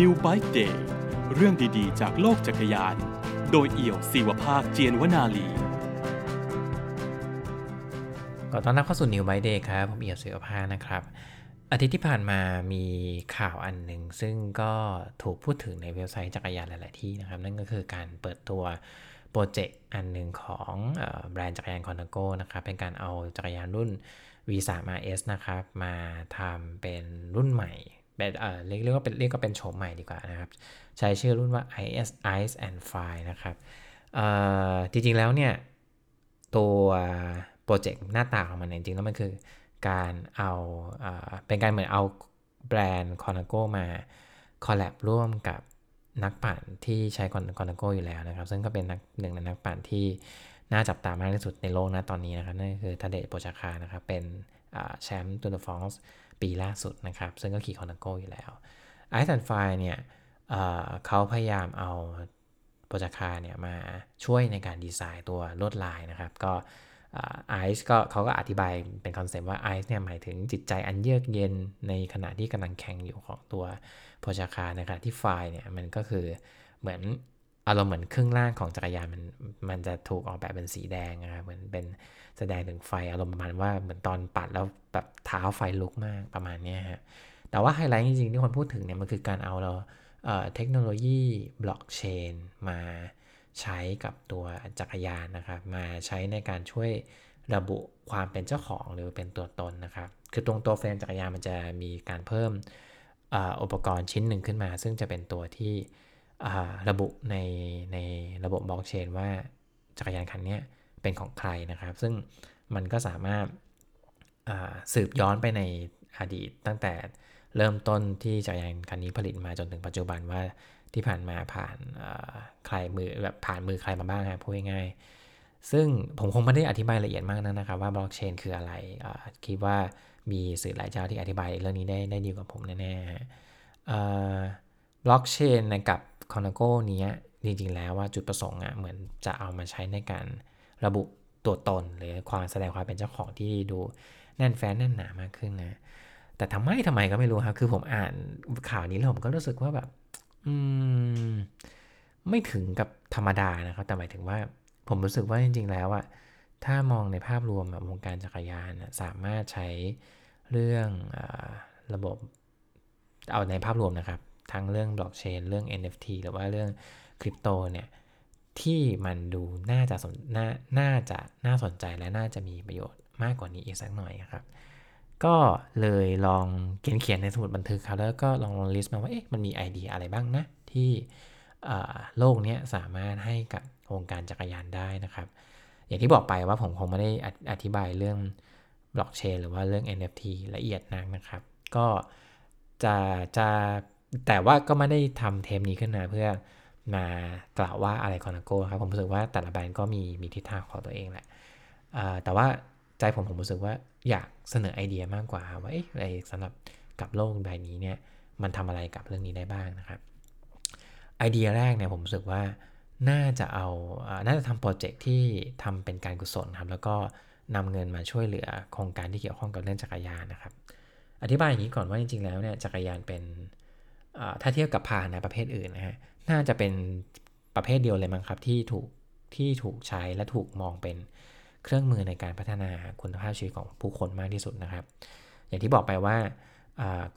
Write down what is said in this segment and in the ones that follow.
New Bike Day เรื่องดีๆ จากโลกจักรยาน โดยเอี่ยวศิวภาคเจียนวนาลีก็ต้อนรับเข้าสู่ New Bike Day ครับ ผมเอี่ยวศิวภาคนะครับ อาทิตย์ที่ผ่านมามีข่าวอันหนึ่ง ซึ่งก็ถูกพูดถึงในเว็บไซต์จักรยานหลาย ๆ ที่นะครับ นั่นก็คือการเปิดตัว project อันหนึ่งของแบรนด์จักรยานคอลนาโกนะครับ เป็นการเอาจักรยานรุ่น V3 RS นะครับ มาทำเป็นรุ่นใหม่ แบบเอ่อเรียกว่าเป็นเรียกก็เป็นโฉมใหม่ดีกว่านะครับ ใช้ชื่อรุ่นว่า Ice and Fire นะครับเอ่อจริงๆแล้วเนี่ย ตัว project หน้าตาของมันจริงๆแล้วมันคือการเอาเอ่อเป็นการเหมือนเอาแบรนด์คอลนาโกมา collab ร่วมกับนักปั่นที่ใช้คอลนาโกอยู่แล้วนะครับ ซึ่งก็เป็นนักหนึ่งในนักปั่นที่น่าจับตามากที่สุดในโลกนะตอนนี้นะครับนั่นคือทาเดย์โปกาชาร์นะครับเป็นแชมป์ตูร์เดอฟรองซ์ ปีล่าสุดนะครับ ซึ่งก็ขี่คอลนาโกอยู่แล้วไอซ์แอนไฟเนี่ยเเขาพยายามเอาโปกาชาร์เนี่ยมาช่วยในการดีไซน์ตัวลวดลายนะครับ ก็ไอซ์ก็เขาก็อธิบายเป็น concept ว่าไอซ์เนี่ยหมายถึงจิตใจอันเยือกเย็นในขณะที่กำลังแข่งอยู่ของตัวโปกาชาร์ในขณะที่ Fire เนี่ยมันก็คือเหมือนอารมณ์เหมือนครึ่งล่างของจักรยานมันมันจะถูกออกแบบเป็นสีแดงนะครับเหมือนเป็น แสดงถึงไฟอารมณ์ประมาณว่าเหมือนตอนปัดแล้วแบบเท้าไฟลุกมากประมาณนี้ฮะแต่ว่าไฮไลท์จริงๆ ที่คนพูดถึงเนี่ยมันคือการเอาเราเทคโนโลยีบล็อกเชนมาใช้กับตัวจักรยานนะครับ มาใช้ในการช่วยระบุความเป็นเจ้าของหรือเป็นตัวตนนะครับ คือตรงตัวเฟรมจักรยานมันจะมีการเพิ่มอุปกรณ์ชิ้นหนึ่งขึ้นมา ซึ่งจะเป็นตัวที่ระบุในในระบบบล็อกเชนว่าจักรยานคันนี้ เป็นของใครนะครับ ซึ่งมันก็สามารถสืบย้อนไปในอดีต ตั้งแต่เริ่มต้นที่จักรยานคันนี้ผลิตมาจนถึงปัจจุบันว่าที่ผ่านมาผ่านใครมือแบบผ่านมือใครมาบ้างครับพูดง่ายๆซึ่งผมคงไม่ได้อธิบายละเอียดมากนะนะครับว่าบล็อกเชนคืออะไรคิดว่ามีสื่อหลายเจ้าที่อธิบายเรื่องนี้ได้ได้ดีกว่าผมแน่ๆบล็อกเชนกับคอนโกนี้จริงๆแล้วว่าจุดประสงค์อะเหมือนจะเอามาใช้ในการ ระบุตัวตนหรือความแสดงความเป็นเจ้าของที่ดูแน่นแฟ้นแน่นหนามากขึ้นนะแต่ทำไมทำไมก็ไม่รู้ครับ คือผมอ่านข่าวนี้แล้วผมก็รู้สึกว่าแบบ อืม ไม่ถึงกับธรรมดานะครับ แต่หมายถึงว่า ผมรู้สึกว่าจริง ๆ แล้วอะถ้ามองในภาพรวมวงการจักรยานสามารถใช้เรื่องอระบบ เอาในภาพรวมนะครับ ทั้งเรื่องบล็อกเชน เรื่อง NFT หรือว่าเรื่องคริปโตเนี่ย ที่มันดูน่าจะสนน่าน่าจะน่าสนใจและน่าจะมีประโยชน์มากกว่านี้อีกสักหน่อยครับ ก็เลยลองเขียนเขียนในสมุดบันทึกครับแล้วก็ลองลองลิสต์มาว่าเอ๊ะมันมีไอเดียอะไรบ้างนะ ที่โลกนี้สามารถให้กับวงการจักรยานได้นะครับ อย่างที่บอกไปว่าผมคงไม่ได้อธิบายเรื่องบล็อกเชนหรือว่าเรื่อง NFT ละเอียดนักนะครับ ก็จะจะแต่ว่าก็ไม่ได้ทำเทมนี้ขึ้นมาเพื่อ มากล่าวว่าอะไรคอนาโก้ครับผมรู้สึกว่าแต่ละแบรนด์ก็มีมีทิศทางของตัวเองแหละแต่ว่าใจผมผมรู้สึกว่าอยากเสนอไอเดียมากกว่าว่าอะไรสำหรับกับโลกใบนี้เนี่ยมันทำอะไรกับเรื่องนี้ได้บ้างนะครับไอเดียแรกเนี่ยผมรู้สึกว่าน่าจะเอาน่าจะทำโปรเจกต์ที่ทำเป็นการกุศลครับแล้วก็นำเงินมาช่วยเหลือโครงการที่เกี่ยวข้องกับเรื่องจักรยานนะครับ อธิบายอย่างนี้ก่อนว่าจริงๆแล้วเนี่ยจักรยานเป็นถ้าเทียบกับพาหนะประเภทอื่นนะฮะ น่าจะเป็นประเภทเดียวเลยมั้งครับ ที่ถูกที่ถูกใช้และถูกมองเป็นเครื่องมือในการพัฒนาคุณภาพชีวิตของผู้คนมากที่สุดนะครับ อย่างที่บอกไปว่า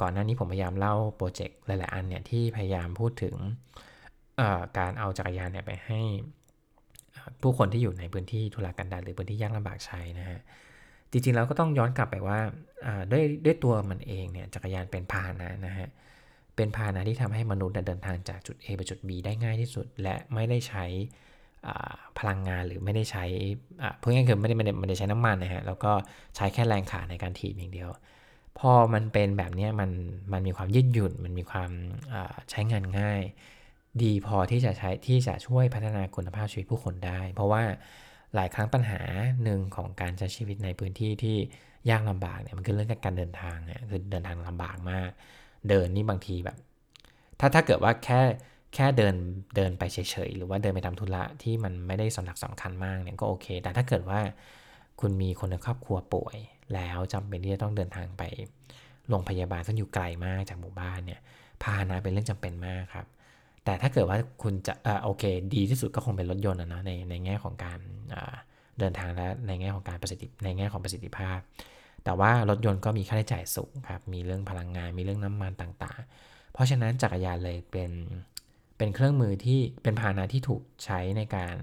ก่อนหน้านี้ผมพยายามเล่าโปรเจกต์หลาย ๆ อันเนี่ยที่พยายามพูดถึงการเอาจักรยานเนี่ยไปให้ผู้คนที่อยู่ในพื้นที่ทุรกันดารหรือพื้นที่ยากลำบากใช้นะฮะ จริง ๆ แล้วก็ต้องย้อนกลับไปว่าด้วยด้วยตัวมันเองเนี่ยจักรยานเป็นพาหนะนะฮะ เป็นพาหนะที่ทำให้มนุษย์เดินทางจากจุด A ไปจุด B ได้ง่ายที่สุด และไม่ได้ใช้พลังงานหรือไม่ได้ใช้เพื่อง่ายคือไม่ได้ไม่ได้ไม่ได้ใช้น้ำมันนะฮะแล้วก็ใช้แค่แรงขาในการถีบอย่างเดียว พอมันเป็นแบบนี้มันมันมีความยืดหยุ่น มันมีความใช้งานง่าย ดีพอที่จะใช้ที่จะช่วยพัฒนาคุณภาพชีวิตผู้คนได้ เพราะว่าหลายครั้งปัญหาหนึ่งของการใช้ชีวิตในพื้นที่ที่ยากลำบากเนี่ยมันคือเรื่องการเดินทางเนี่ยคือเดินทางลำบากมาก เดินนี่บางทีแบบ ถ้าถ้าเกิดว่าแค่แค่เดินเดินไปเฉยๆ หรือว่าเดินไปทำธุระที่มันไม่ได้สำคัญสำคัญมากเนี่ยก็โอเค แต่ถ้าเกิดว่าคุณมีคนในครอบครัวป่วย แล้วจำเป็นที่จะต้องเดินทางไปโรงพยาบาลซึ่งอยู่ไกลมากจากหมู่บ้านเนี่ยพาหนะเป็นเรื่องจำเป็นมากครับ แต่ถ้าเกิดว่าคุณจะอ่าโอเค ดีที่สุดก็คงเป็นรถยนต์นะในในแง่ของการเดินทางและในแง่ของการประสิทธิในแง่ของประสิทธิภาพ แต่ว่ารถยนต์ก็มีค่าใช้จ่ายสูงครับ มีเรื่องพลังงาน มีเรื่องน้ำมันต่างๆ เพราะฉะนั้นจักรยานเลยเป็นเป็นเครื่องมือที่เป็นพาหนะที่ถูกใช้ในการ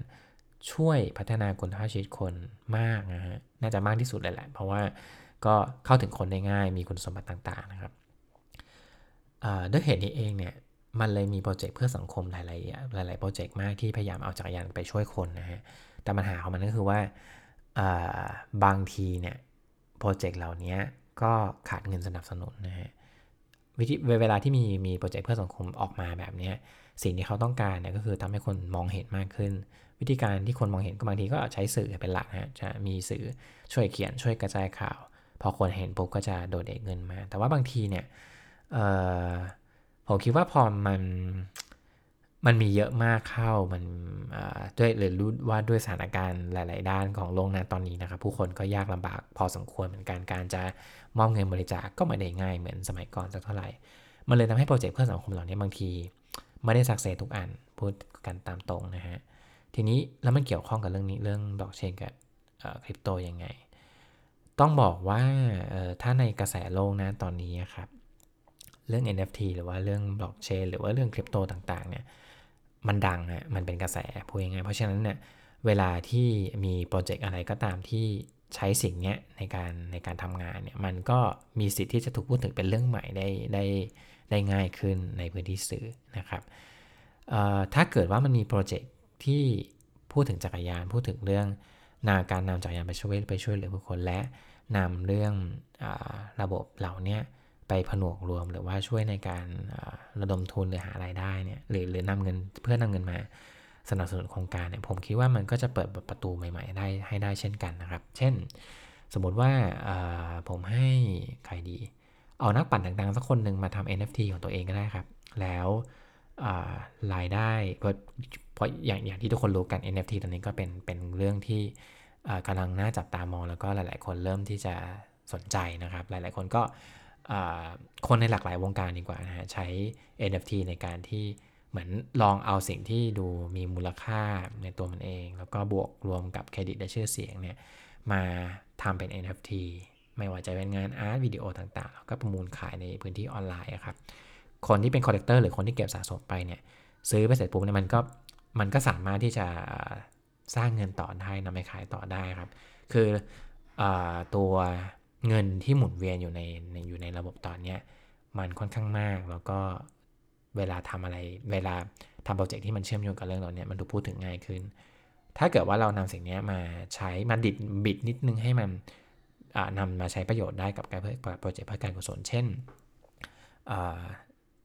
ช่วยพัฒนาคุณภาพชีวิตคนมากนะฮะ น่าจะมากที่สุดเลยแหละ เพราะว่าก็เข้าถึงคนได้ง่าย มีคุณสมบัติต่างๆนะครับด้วยเหตุนี้เองเนี่ยมันเลยมีโปรเจกต์เพื่อสังคมหลายๆหลายๆโปรเจกต์มากที่พยายามเอาจักรยานไปช่วยคนนะฮะ แต่ปัญหาของมันก็คือว่าบางทีเนี่ย โปรเจกต์เหล่านี้ก็ขาดเงินสนับสนุนนะฮะวิธีเวลาที่มีมีโปรเจกต์เพื่อสังคมออกมาแบบนี้สิ่งที่เขาต้องการเนี่ยก็คือทำให้คนมองเห็นมากขึ้น วิธีการที่คนมองเห็นก็บางทีก็ใช้สื่อเป็นหลักฮะจะมีสื่อช่วยเขียนช่วยกระจายข่าว พอคนเห็นปุ๊บก็จะโดดเด่นเงินมา แต่ว่าบางทีเนี่ยผมคิดว่าพอมัน มันมีเยอะมากเข้ามันด้วยหรือรู้ว่าด้วยสถานการณ์หลาย ๆ ด้านของโลกนะตอนนี้นะครับ ผู้คนก็ยากลำบากพอสมควรเหมือนกันการจะมอบเงินบริจาคก็ไม่ได้ง่ายเหมือนสมัยก่อนสักเท่าไหร่ มันเลยทำให้ project เพื่อสังคมเหล่านี้บางที ไม่ได้ success ทุกอันพูดกันตามตรงนะฮะทีนี้แล้วมันเกี่ยวข้องกับเรื่องนี้เรื่องบล็อกเชนกับคริปโตยังไง ต้องบอกว่าถ้าในกระแสโลกนะตอนนี้ครับเรื่อง NFT หรือว่าเรื่องบล็อกเชนหรือว่าเรื่องคริปโตต่าง ๆ เนี่ย มันดังฮะมันเป็นกระแสพูดยังไงเพราะฉะนั้นเนี่ยเวลาที่มี project อะไรก็ตามที่ใช้สิ่งนี้ในการในการทำงานเนี่ยมันก็มีสิทธิ์ที่จะถูกพูดถึงเป็นเรื่องใหม่ได้ได้ได้ง่ายขึ้นในพื้นที่สื่อนะครับถ้าเกิดว่ามันมีโปรเจกต์ที่พูดถึงจักรยานพูดถึงเรื่องนาการนำจักรยานไปช่วยไปช่วยเหลือผู้คนและนำเรื่องอระบบเหล่านี้ ไปผนวกรวมหรือว่าช่วยในการระดมทุนหรือหารายได้เนี่ยหรือหรือนำเงินเพื่อนำเงินมาสนับสนุนโครงการเนี่ยผมคิดว่ามันก็จะเปิดประตูใหม่ๆ ได้ให้ได้เช่นกันนะครับ เช่น สมมติว่าผมให้ใครดี เอานักปั่นดังๆสักคนหนึ่งมาทำ NFT ของตัวเองก็ได้ครับ แล้วรายได้เพราะเพราะอย่างอย่างที่ทุกคนรู้กัน NFT ตอนนี้ก็เป็นเป็นเรื่องที่กำลังน่าจับตามองแล้วก็หลาย ๆ คนเริ่มที่จะสนใจนะครับ หลาย ๆ คนก็ คนในหลากหลายวงการดีกว่านะฮะใช้ NFT ในการที่เหมือนลองเอาสิ่งที่ดูมีมูลค่าในตัวมันเอง แล้วก็บวกรวมกับเครดิตและชื่อเสียงเนี่ยมาทำเป็น NFT ไม่ว่าจะเป็นงาน art วิดีโอต่างๆ แล้วก็ประมูลขายในพื้นที่ออนไลน์ครับ คนที่เป็น collector หรือคนที่เก็บสะสมไปเนี่ยซื้อไปเสร็จปุ๊บเนี่ยมันก็มันก็สามารถที่จะสร้างเงินต่อได้นำไปขายต่อได้ครับ คือตัว เงินที่หมุนเวียนอยู่ในอยู่ในระบบตอนนี้มันค่อนข้างมากแล้วก็เวลาทำอะไรเวลาทำโปรเจกต์ที่มันเชื่อมโยงกับเรื่องเหล่านี้มันถูกพูดถึงง่ายขึ้น ถ้าเกิดว่าเรานำสิ่งนี้มาใช้มาดิดบิดนิดนึงให้มันนำมาใช้ประโยชน์ได้กับการโปรเจกต์เพื่อการกุศลเช่น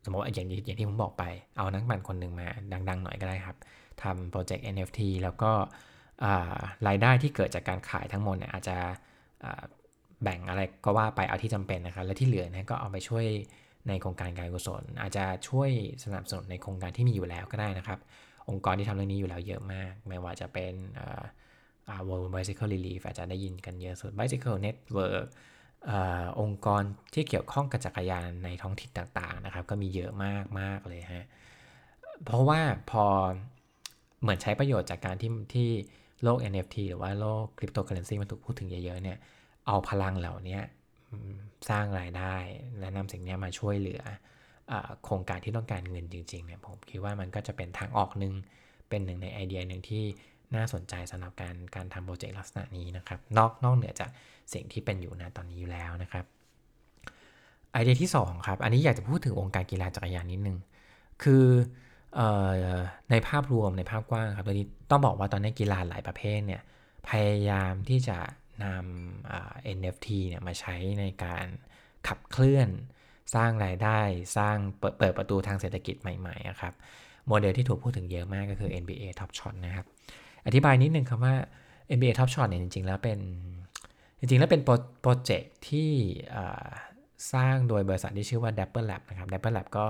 สมมติอย่างที่อย่างที่ผมบอกไป เอานักบันคนหนึ่งมาดัง ๆ หน่อยก็ได้ครับทำโปรเจกต์ NFT แล้วก็รายได้ที่เกิดจากการขายทั้งหมดเนี่ยอาจจะ แบ่งอะไรก็ว่าไปเอาที่จำเป็นนะครับ และที่เหลือนี่ยก็เอาไปช่วยในโครงการการกุศล อาจจะช่วยสนับสนุนในโครงการที่มีอยู่แล้วก็ได้นะครับ องค์กรที่ทำเรื่องนี้อยู่แล้วเยอะมาก ไม่ว่าจะเป็น World Bicycle Relief อาจจะได้ยินกันเยอะสุด Bicycle Network อองค์กรที่เกี่ยวข้องกับจักรยานในท้องถิ่นต่างๆนะครับ ก็มีเยอะมากมากเลยฮะเพราะว่าพอเหมือนใช้ประโยชน์จากการที่ที่โลก NFT หรือว่าโลกคริปโตเคอเรนซีมันถูกพูดถึงเยอะๆเนี่ย เอาพลังเหล่านี้สร้างรายได้และนำสิ่งนี้มาช่วยเหลืออโครงการที่ต้องการเงินจริงๆเนี่ยผมคิดว่ามันก็จะเป็นทางออกหนึ่งเป็นหนึ่งในไอเดียหนึ่งที่น่าสนใจสำหรับการการทำโปรเจกต์ลักษณะนี้นะครับ นอกนอกเหนือจากสิ่งที่เป็นอยู่นะตอนนี้อยู่แล้วนะครับไอเดียที่2ครับ อันนี้อยากจะพูดถึงองค์การกีฬาจักรยานนิดนึง คืออในภาพรวมในภาพกว้างครับตอนนี้ต้องบอกว่าตอนนี้กีฬาหลายประเภทเนี่ยพยายามที่จะ นำ NFT เนี่ยมาใช้ในการขับเคลื่อน สร้างรายได้สร้างเปิดเปิดประตูทางเศรษฐกิจใหม่ๆครับโมเดลที่ถูกพูดถึงเยอะมากก็คือ NBA Top Shot นะครับ อธิบายนิดนึงครับว่า NBA Top Shot เนี่ยจริงๆ แล้วเป็นจริงๆ แล้วเป็นโปรเจกต์ที่สร้างโดยบริษัทที่ชื่อว่า Dapper Lab นะครับ Dapper Lab ก็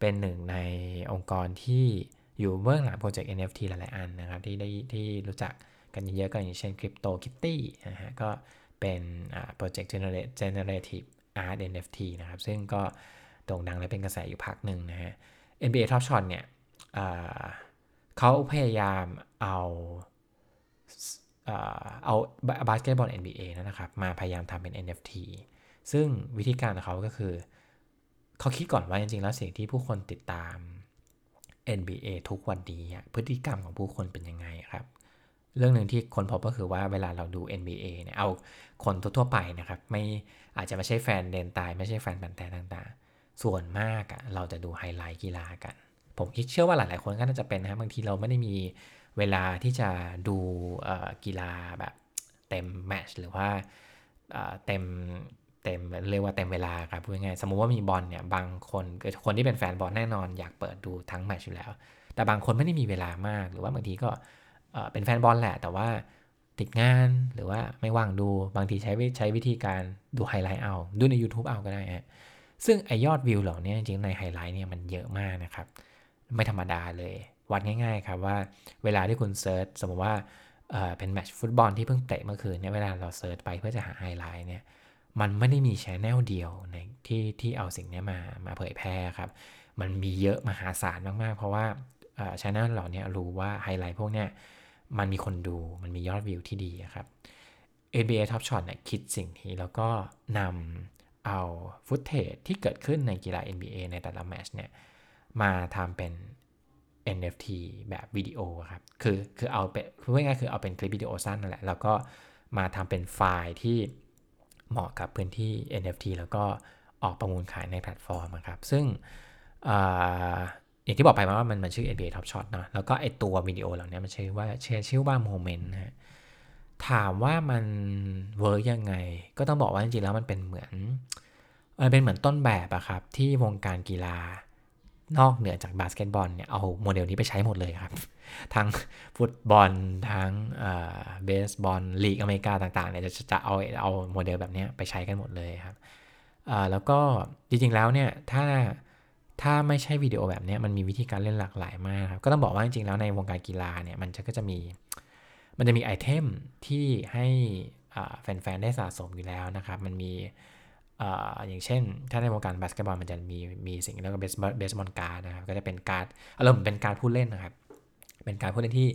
เป็นหนึ่งในองค์กรที่อยู่เบื้องหลังโปรเจกต์ NFT หลายๆ อันนะครับ ที่ได้ที่รู้จัก กันเยอะๆก็อย่างเช่น Crypto Kitty นะฮะก็เป็นโปรเจกต์ Generative Art NFT นะครับ ซึ่งก็โด่งดังและเป็นกระแสอยู่พักหนึ่งนะฮะ NBA Top Shot เนี่ยเขาพยายามเอาเอาบาสเกตบอล NBA นะครับ มาพยายามทำเป็น NFT ซึ่งวิธีการของเขาก็คือ เขาคิดก่อนว่าจริงๆ แล้วสิ่งที่ผู้คนติดตาม NBA ทุกวันนี้พฤติกรรมของผู้คนเป็นยังไงครับ เรื่องหนึ่งที่คนพบก็คือว่าเวลาเราดู NBA เนี่ยเอาคนทั่วไปนะครับ ไม่อาจจะไม่ใช่แฟนเดนตาย ไม่ใช่แฟนบันแต่ต่างๆ ส่วนมากอะเราจะดูไฮไลท์กีฬากัน ผมคิดเชื่อว่าหลายๆคนก็น่าจะเป็นนะบางทีเราไม่ได้มีเวลาที่จะดูกีฬาแบบเต็มแมชหรือว่าเต็มเต็มเรียกว่าเต็มเวลาครับพูดง่ายสมมุติว่ามีบอลเนี่ยบางคนคนที่เป็นแฟนบอลแน่นอนอยากเปิดดูทั้ง match อยู่แล้ว แต่บางคนไม่ได้มีเวลามากหรือว่าบางทีก็ เป็นแฟนบอลแหละ แต่ว่าติดงานหรือว่าไม่ว่างดูบางทีใช้ใช้วิธีการดูไฮไลท์เอา ดูใน YouTube เอาก็ได้ฮะซึ่งไอยอดวิวเหล่านี้จริงในไฮไลท์เนี่ยมันเยอะมากนะครับ ไม่ธรรมดาเลย วัดง่ายๆครับว่าเวลาที่คุณ search สมมติว่าเป็นแมตช์ฟุตบอลที่เพิ่งเตะเมื่อคืนเนี่ยเวลาเรา search ไปเพื่อจะหาไฮไลท์เนี่ยมันไม่ได้มี channel เดียวในที่ที่เอาสิ่งนี้มามาเผยแพร่ครับ มันมีเยอะมหาศาลมากๆ เพราะว่า channel เหล่านี้รู้ว่าไฮไลท์พวกเนี้ย มันมีคนดูมันมียอดวิวที่ดีครับ NBA Top Shot เนี่ยคิดสิ่งนี้แล้วก็นำเอา footage ที่เกิดขึ้นในกีฬา NBA ในแต่ละแมตช์เนี่ยมาทำเป็น NFT แบบวิดีโอครับ คือคือเอาเป็นคือง่ายๆคือเอาเป็นคลิปวิดีโอสั้นนั่นแหละ แล้วก็มาทำเป็นไฟล์ที่เหมาะกับพื้นที่ NFT แล้วก็ออกประมูลขายในแพลตฟอร์มครับ ซึ่ง อย่างที่บอกไปว่ามันมันชื่อ NBA Top Shot นะแล้วก็ไอตัววิดีโอเหล่านี้มันชื่อว่าชื่อว่า Moment นะถามว่ามัน work ยังไง ก็ต้องบอกว่าจริงๆแล้วมันเป็นเหมือนมันเป็นเหมือนต้นแบบอะครับ ที่วงการกีฬานอกเหนือจากบาสเกตบอลเนี่ยเอาโมเดลนี้ไปใช้หมดเลยครับ ทั้งฟุตบอลทั้งเบสบอลลีกอเมริกาต่างๆเนี่ยจะจะเอาเอาโมเดลแบบนี้ไปใช้กันหมดเลยครับแล้วก็จริงๆแล้วเนี่ยถ้า ถ้าไม่ใช่วิดีโอแบบนี้มันมีวิธีการเล่นหลากหลายมากครับ ก็ต้องบอกว่าจริงๆแล้วในวงการกีฬาเนี่ยมันจะก็จะมี มันจะมีไอเทมที่ให้แฟนๆ ได้สะสมอยู่แล้วนะครับ มันมีอย่างเช่น ถ้าในวงการบาสเกตบอลมันจะมีมีสิ่งเรียกว่า base baseball card นะครับ ก็จะเป็นการ์ดอารมณ์เป็นการ์ดผู้เล่นนะครับ เป็นการ์ดผู้เล่นที่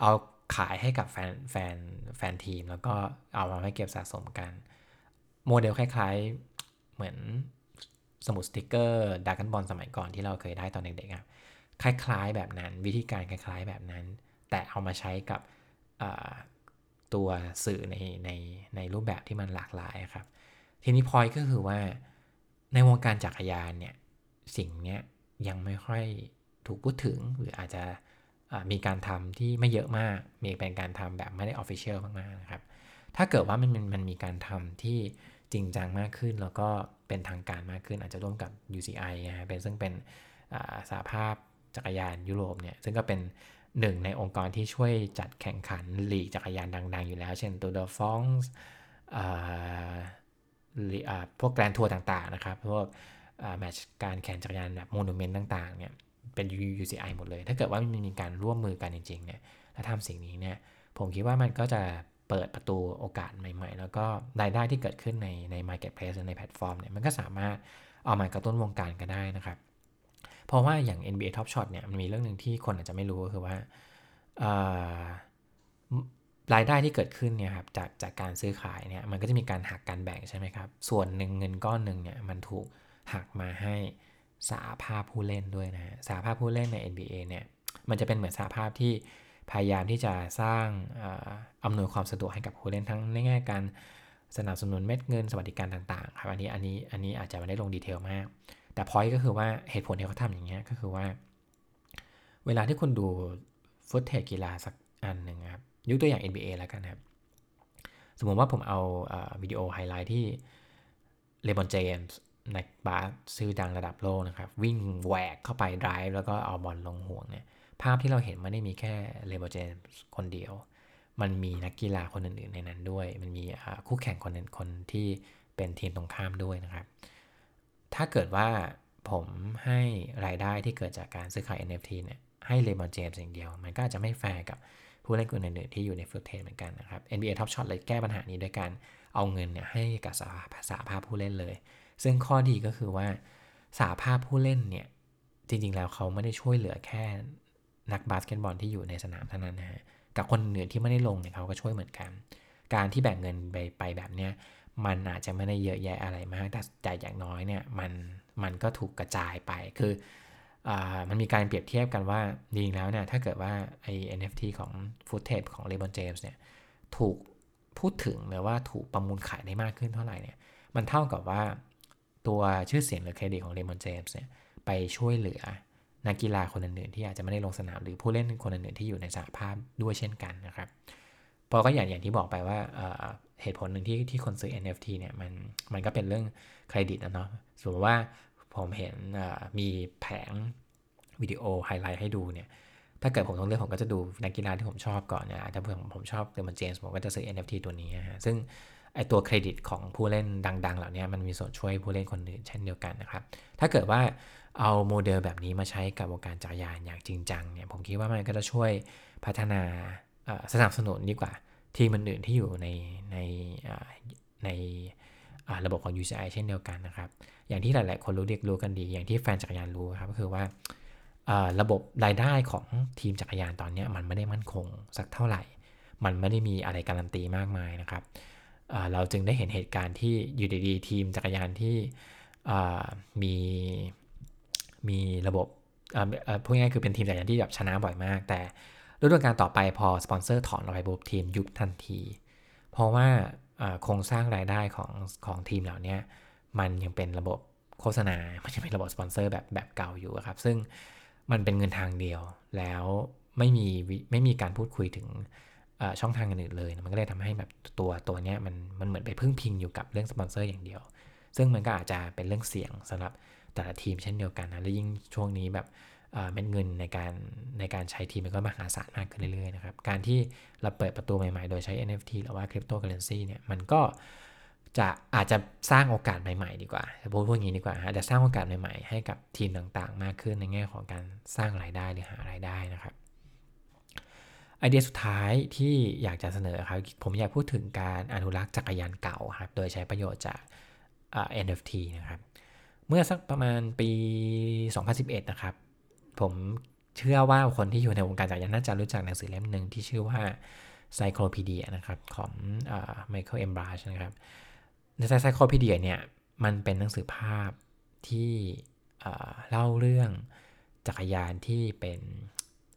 เอาขายให้กับแฟนแฟนแฟนทีม แล้วก็เอามาให้เก็บสะสมกัน โมเดลคล้ายๆเหมือน สมุดสติกเกอร์ดรากอนบอลสมัยก่อนที่เราเคยได้ตอนเด็กๆครับคล้ายๆแบบนั้น วิธีการคล้ายๆแบบนั้น แต่เอามาใช้กับตัวสื่อในในในรูปแบบที่มันหลากหลายครับ ทีนี้พอยก็คือว่าในวงการจักรยานเนี่ยสิ่งนี้ยังไม่ค่อยถูกพูดถึงหรืออาจจะมีการทำที่ไม่เยอะมาก มีเป็นการทำแบบไม่ได้ออฟฟิเชียลมากๆนะครับ ถ้าเกิดว่ามันมันมีการทำที่จริงจังมากขึ้นแล้วก็ เป็นทางการมากขึ้น อาจจะร่วมกับ UCI นะเป็นซึ่งเป็นสาภาพจักรยานยุโรปเนี่ยซึ่งก็เป็นหนึ่งในองค์กรที่ช่วยจัดแข่งขันลีกจักรยานดัง ๆ อยู่แล้ว เช่น Tour de France พวกแกรนทัวร์ต่าง ๆ นะครับ พวกแมตช์การแข่งจักรยานแบบโมนูเมนต์ต่าง ๆ เนี่ยเป็น UCI หมดเลย ถ้าเกิดว่ามันมีการร่วมมือกันจริง ๆ เนี่ย และทำสิ่งนี้เนี่ย ผมคิดว่ามันก็จะ เปิดประตูโอกาสใหม่ ๆ แล้วก็รายได้ที่เกิดขึ้นในใน Marketplace ในแพลตฟอร์มเนี่ยมันก็สามารถเอามากระตุ้นวงการก็ได้นะครับ เพราะว่าอย่าง NBA Top Shot เนี่ยมันมีเรื่องหนึ่งที่คนอาจจะไม่รู้ก็คือว่ารายได้ที่เกิดขึ้นเนี่ยครับจากจากการซื้อขายเนี่ยมันก็จะมีการหักการแบ่งใช่ไหมครับ ส่วนหนึ่งเงินก้อนหนึ่งเนี่ยมันถูกหักมาให้สาภาพผู้เล่นด้วยนะสาภาพผู้เล่นใน NBA เนี่ยมันจะเป็นเหมือนสาภาพที่ พยายามที่จะสร้างอำนวยความสะดวกให้กับผู้เล่นทั้งในแง่การสนับสนุนเม็ดเงินสวัสดิการต่างๆครับอันนี้อันนี้อันนี้อาจจะไม่ได้ลงดีเทลมาก แต่พอยก็คือว่าเหตุผลที่เขาทำอย่างเงี้ยก็คือว่า เวลาที่คุณดู footage กีฬาสักอันหนึ่งครับยกตัวอย่าง NBA แล้วกันครับสมมติว่าผมเอาวิดีโอไฮไลท์ที่ LeBron James นักบาสชื่อดังระดับโลกนะครับ วิ่งแหวกเข้าไป drive แล้วก็เอาบอลลงห่วงเนี่ย ภาพที่เราเห็นไม่ได้มีแค่ LeBron James คนเดียว มันมีนักกีฬาคนอื่นๆในนั้นด้วย มันมีคู่แข่งคนนึงคนที่เป็นทีมตรงข้ามด้วยนะครับ ถ้าเกิดว่าผมให้รายได้ที่เกิดจากการซื้อขาย NFT เนี่ยให้ LeBron James อย่างเดียว มันก็จะไม่แฟร์กับผู้เล่นคนอื่นๆที่อยู่ใน footage เหมือนกันนะครับ NBA Top Shot เลยแก้ปัญหานี้ด้วยการเอาเงินเนี่ยให้กับสหสหภาพผู้เล่นเลย ซึ่งข้อดีก็คือว่าสหภาพผู้เล่นเนี่ยจริงๆแล้วเขาไม่ได้ช่วยเหลือแค่ นักบาสเกตบอลที่อยู่ในสนามเท่านั้นนะฮะกับคนอื่นที่ไม่ได้ลงเนี่ยเขาก็ช่วยเหมือนกัน การที่แบ่งเงินไปไปแบบเนี้ยมันอาจจะไม่ได้เยอะแยะอะไรมากแต่ใจอย่างน้อยเนี่ยมันมันก็ถูกกระจายไปคืออมันมีการเปรียบเทียบกันว่าจริงแล้วเนี่ยถ้าเกิดว่าไอ้ NFT ของฟุตเทปของเลบอนเจมส์เนี่ยถูกพูดถึงหรือว่าถูกประมูลขายได้มากขึ้นเท่าไหร่เนี่ยมันเท่ากับว่าตัวชื่อเสียงหรือเครดิตของเลมอนเจมส์เนี่ยไปช่วยเหลือ นักกีฬาคนอื่นๆที่อาจจะไม่ได้ลงสนามหรือผู้เล่นคนอื่นๆที่อยู่ในสหภาพด้วยเช่นกันนะครับพอก็อย่างอย่างที่บอกไปว่าเหตุผลหนึ่งที่ที่คนซื้อ NFT เนี่ยมันมันก็เป็นเรื่องเครดิตนะเนาะสมมติว่าผมเห็นมีแผงวิดีโอไฮไลท์ให้ดูเนี่ย ถ้าเกิดผมต้องเลือกผมก็จะดูนักกีฬาที่ผมชอบก่อนเนี่ยถ้าเผื่อผมชอบ LeBron James ผมก็จะซื้อ NFT ตัวนี้ฮะซึ่งไอตัวเครดิตของผู้เล่นดัง ๆ เหล่านี้มันมีส่วนช่วยผู้เล่นคนอื่นเช่นเดียวกันนะครับ ถ้าเกิดว่าเอาโมเดลแบบนี้มาใช้กับวงการจักรยานอย่างจริงจังเนี่ยผมคิดว่ามันก็จะช่วยพัฒนาสนับสนุนดีกว่า ทีมอื่นๆที่อยู่ในในในระบบของ UCI เช่นเดียวกันนะครับ อย่างที่หลาย ๆ คนรู้เรียกรู้กันดี อย่างที่แฟนจักรยานรู้ครับก็คือว่า ระบบรายได้ของทีมจักรยานตอนนี้มันไม่ได้มั่นคงสักเท่าไหร่ มันไม่ได้มีอะไรการันตีมากมายนะครับเราจึงได้เห็นเหตุการณ์ที่อยู่ดีๆทีมจักรยานที่มีมีระบบพูดง่ายๆคือเป็นทีมจักรยานที่แบบชนะบ่อยมาก แต่ฤดูกาลต่อไปพอสปอนเซอร์ถอนออกไปปุ๊บทีมยุบทันที เพราะว่าโครงสร้างรายได้ของของทีมเหล่านี้มันยังเป็นระบบโฆษณา มันยังเป็นระบบสปอนเซอร์แบบแบบเก่าอยู่ครับ ซึ่ง มันเป็นเงินทางเดียว แล้วไม่มีไม่มีการพูดคุยถึงช่องทางอื่นเลย มันก็เลยทำให้แบบตัวตัวนี้มันมันเหมือนไปพึ่งพิงอยู่กับเรื่องสปอนเซอร์อย่างเดียว ซึ่งมันก็อาจจะเป็นเรื่องเสี่ยงสำหรับแต่ละทีมเช่นเดียวกันนะ และยิ่งช่วงนี้แบบเม็ดเงินในการในการใช้ทีมมันก็มหาศาลมากขึ้นเรื่อยๆนะครับ การที่เราเปิดประตูใหม่ๆ โดยใช้ NFT หรือว่าคริปโตเคอร์เรนซีเนี่ย มันก็ จะอาจจะสร้างโอกาสใหม่ๆ ดีกว่าพูดพวกนี้ดีกว่าอาจจะสร้างโอกาสใหม่ๆ ให้กับทีมต่างๆ มากขึ้นในแง่ของการสร้างรายได้หรือหารายได้นะครับไอเดียสุดท้ายที่อยากจะเสนอครับ ผมอยากพูดถึงการอนุรักษ์จักรยานเก่าครับ โดยใช้ประโยชน์จาก NFT นะครับ เมื่อสักประมาณปี 2011 นะครับ ผมเชื่อว่าคนที่อยู่ในวงการจักรยานน่าจะรู้จักหนังสือเล่มหนึ่งที่ชื่อว่า Cyclopedia นะครับ ของไมเคิลเอมบราชนะครับ ในไซโคพีเดียเนี่ยมันเป็นหนังสือภาพที่เล่าเรื่องจักรยานที่เป็น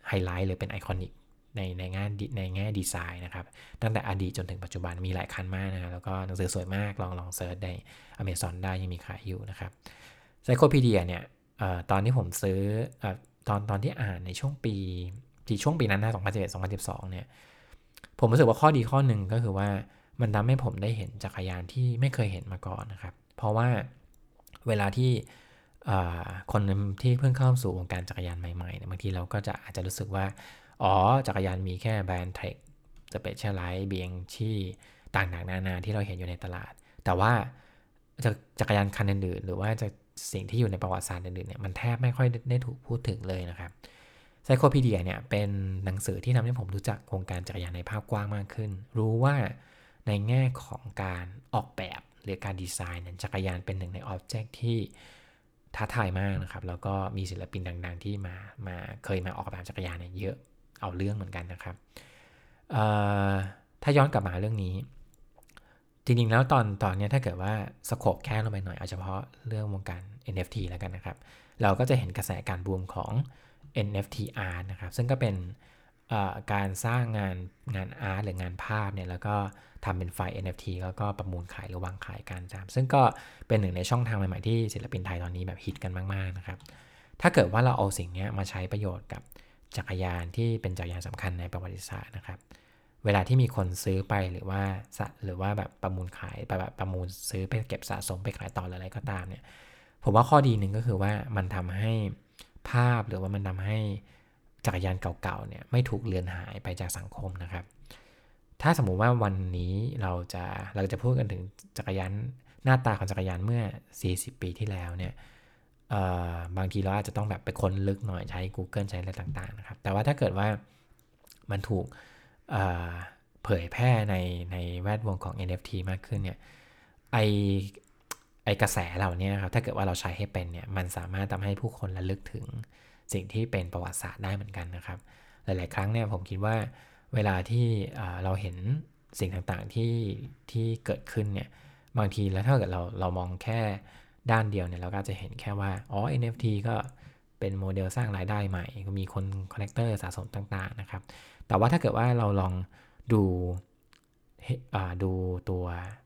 ไฮไลท์หรือเป็น iconic ในในงานในแง่ดีไซน์นะครับ ตั้งแต่อดีตจนถึงปัจจุบันมีหลายคันมากนะครับแล้วก็หนังสือสวยมากลองลอง search ในอเมซอนได้ยังมีขายอยู่นะครับ Cyclepedia เนี่ยตอนที่ผมซื้ออตอนตอนที่อ่านในช่วงปีที่ช่วงปีนั้นนะ2011 2012เนี่ยผมรู้สึกว่าข้อดีข้อหนึ่งก็คือว่า มันทำให้ผมได้เห็นจักรยานที่ไม่เคยเห็นมาก่อนนะครับ เพราะว่าเวลาที่คนที่เพิ่งเข้าสู่วงการจักรยานใหม่ๆเนี่ยบางทีเราก็จะอาจจะรู้สึกว่า อ๋อ จักรยานมีแค่แบรนด์ Trek Specialized Bianchi ต่างๆนานาที่เราเห็นอยู่ในตลาด แต่ว่าจักรยานคันอื่นๆหรือว่าจะสิ่งที่อยู่ในประวัติศาสตร์อื่นๆเนี่ยมันแทบไม่ค่อยได้ถูกพูดถึงเลยนะครับ Cyclepedia เนี่ยเป็นหนังสือที่ทำให้ผมรู้จักวงการจักรยานในภาพกว้างมากขึ้น รู้ว่า ในแง่ของการออกแบบหรือการดีไซน์นั้นจักรยานเป็นหนึ่งในออบเจกต์ที่ท้าทายมากนะครับ แล้วก็มีศิลปินดัง ๆ ที่มามาเคยมาออกแบบจักรยานเนี่ยเยอะเอาเรื่องเหมือนกันนะครับถ้าย้อนกลับมาเรื่องนี้ จริง ๆ แล้วตอนตอนนี้ถ้าเกิดว่าสโคปแค่ลงไปหน่อยเอาเฉพาะเรื่องวงการ NFT แล้วกันนะครับ เราก็จะเห็นกระแสการบูมของ NFT art นะครับ ซึ่งก็เป็น การสร้างงานงานอาร์ตหรืองานภาพเนี่ยแล้วก็ทำเป็นไฟล์ NFT แล้วก็ประมูลขายหรือวางขายกันจามซึ่งก็เป็นหนึ่งในช่องทางใหม่ๆที่ศิลปินไทยตอนนี้แบบฮิตกันมากๆนะครับ ถ้าเกิดว่าเราเอาสิ่งนี้มาใช้ประโยชน์กับจักรยานที่เป็นจักรยานสำคัญในประวัติศาสตร์นะครับ เวลาที่มีคนซื้อไปหรือว่าหรือว่าแบบประมูลขายแบบประมูลซื้อไปเก็บสะสมไปขายต่ออะไรก็ตามเนี่ย ผมว่าข้อดีหนึ่งก็คือว่ามันทำให้ภาพหรือว่ามันทำให้ จักรยานเก่าๆเนี่ยไม่ถูกเลือนหายไปจากสังคมนะครับ ถ้าสมมุติว่าวันนี้เราจะเราจะพูดกันถึงจักรยานหน้าตาของจักรยานเมื่อ 40 ปีที่แล้วเนี่ยบางทีเราอาจจะต้องแบบไปค้นลึกหน่อยใช้ Google ใช้อะไรต่างๆนะครับ แต่ว่าถ้าเกิดว่ามันถูกเผยแพร่ในในแวดวงของ NFT มากขึ้นเนี่ยไอไอกระแสเหล่านี้ครับถ้าเกิดว่าเราใช้ให้เป็นเนี่ยมันสามารถทำให้ผู้คนระลึกถึง สิ่งที่เป็นประวัติศาสตร์ได้เหมือนกันนะครับ หลาย ๆ ครั้งเนี่ยผมคิดว่าเวลาที่เราเห็นสิ่งต่างๆที่ที่เกิดขึ้นเนี่ยบางทีแล้วถ้าเกิดเราเรามองแค่ด้านเดียวเนี่ยเราก็จะเห็นแค่ว่าอ๋อ NFT ก็เป็นโมเดลสร้างรายได้ใหม่ก็มีคน collector สะสมต่างๆนะครับ แต่ว่าถ้าเกิดว่าเราลองดูดูตัว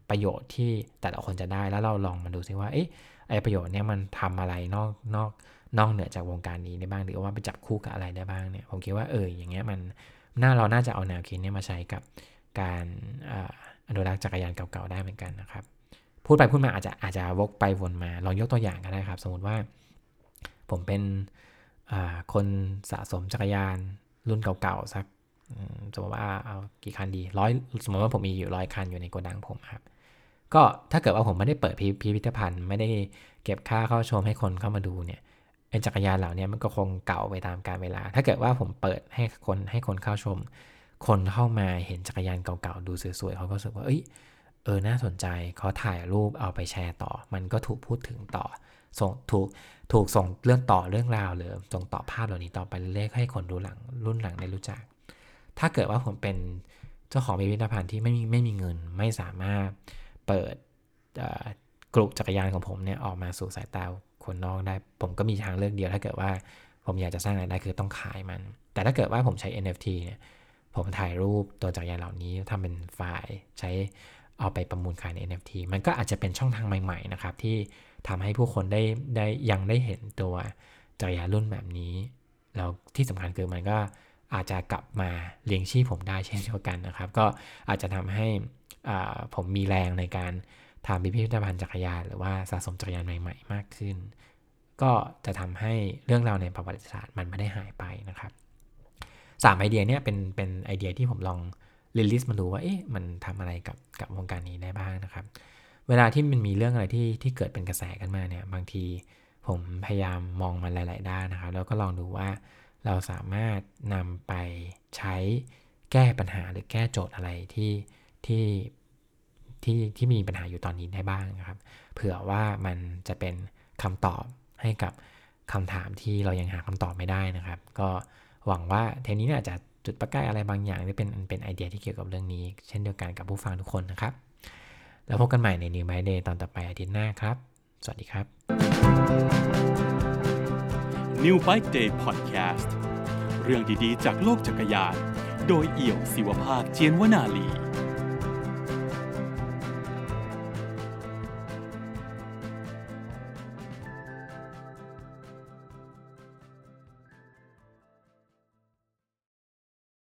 ประโยชน์ที่แต่ละคนจะได้แล้วเราลองมาดูซิว่าเอ๊ะไอประโยชน์เนี้ยมันทำอะไรนอกนอก นอกเหนือจากวงการนี้ได้บ้างหรือว่าไปจับคู่กับอะไรได้บ้างเนี่ยผมคิดว่าเอออย่างเงี้ยมันน่าเราน่าจะเอาแนวคิดนี้มาใช้กับการอนุรักษ์จักรยานเก่าๆได้เหมือนกันนะครับ พูดไปพูดมาอาจจะอาจจะวกไปวนมาลองยกตัวอย่างก็ได้ครับ สมมติว่าผมเป็นคนสะสมจักรยานรุ่นเก่าๆสักสมมติว่าเอากี่คันดีร้อยสมมติว่าผมมีอยู่ร้อยคันอยู่ในโกดังผมครับ ก็ถ้าเกิดว่าผมไม่ได้เปิดพิพิธภัณฑ์ ไม่ได้เก็บค่าเข้าชมให้คนเข้ามาดูเนี่ย ไอ้จักรยานเหล่านี้มันก็คงเก่าไปตามกาลเวลา ถ้าเกิดว่าผมเปิดให้คนให้คนเข้าชม คนเข้ามาเห็นจักรยานเก่าๆดูสวยๆเขาก็รู้สึกว่าเอ้ยเออน่าสนใจเขาถ่ายรูปเอาไปแชร์ต่อ มันก็ถูกพูดถึงต่อส่งถูกถูกส่งเรื่องต่อเรื่องราวหรือส่งต่อภาพเหล่านี้ต่อไปเรื่อยๆให้คนรู้หลังรุ่นหลังได้รู้จัก ถ้าเกิดว่าผมเป็นเจ้าของพิพิธภัณฑ์ที่ไม่มีไม่มีเงินไม่สามารถเปิดกลุ่มจักรยานของผมเนี่ยออกมาสู่สายตา คนนอกได้ ผมก็มีทางเลือกเดียวถ้าเกิดว่าผมอยากจะสร้างรายได้คือต้องขายมัน แต่ถ้าเกิดว่าผมใช้ NFT เนี่ยผมถ่ายรูปตัวจักรยานเหล่านี้ทำเป็นไฟล์ใช้เอาไปประมูลขายใน NFT มันก็อาจจะเป็นช่องทางใหม่ๆนะครับที่ทำให้ผู้คนได้ได้ยังได้เห็นตัวจักรยานรุ่นแบบนี้แล้วที่สำคัญคือมันก็อาจจะกลับมาเลี้ยงชีพผมได้เช่นเดียวกันนะครับ ก็อาจจะทำให้ผมมีแรงในการ ทำพิพิธภัณฑ์จักรยานหรือว่าสะสมจักรยานใหม่ ๆ มากขึ้น ก็จะทำให้เรื่องราวในประวัติศาสตร์มันไม่ได้หายไปนะครับสามไอเดียเนี้ยเป็นเป็นไอเดียที่ผมลองลิลิสมาดูว่าเอ๊ะมันทำอะไรกับกับวงการนี้ได้บ้างนะครับ เวลาที่มันมีเรื่องอะไรที่ที่เกิดเป็นกระแสกันมาเนี่ยบางทีผมพยายามมองมันหลาย ๆ ด้านนะครับ แล้วก็ลองดูว่าเราสามารถนำไปใช้แก้ปัญหาหรือแก้โจทย์อะไรที่ที่ ที่ที่มีปัญหาอยู่ตอนนี้ได้บ้างครับ เผื่อว่ามันจะเป็นคำตอบให้กับคำถามที่เรายังหาคำตอบไม่ได้นะครับ ก็หวังว่าเทนี้เนี่ยจะจุดประกายอะไรบางอย่างที่เป็นเป็นไอเดียที่เกี่ยวกับเรื่องนี้ เช่นเดียวกันกับผู้ฟังทุกคนนะครับ แล้วพบกันใหม่ใน New My Day ตอนต่อไปอาทิตย์หน้าครับ สวัสดีครับ New Bike Day Podcast เรื่องดีๆ จากโลกจักรยาน โดยเอี่ยวศิวภาคเจียนวนาลี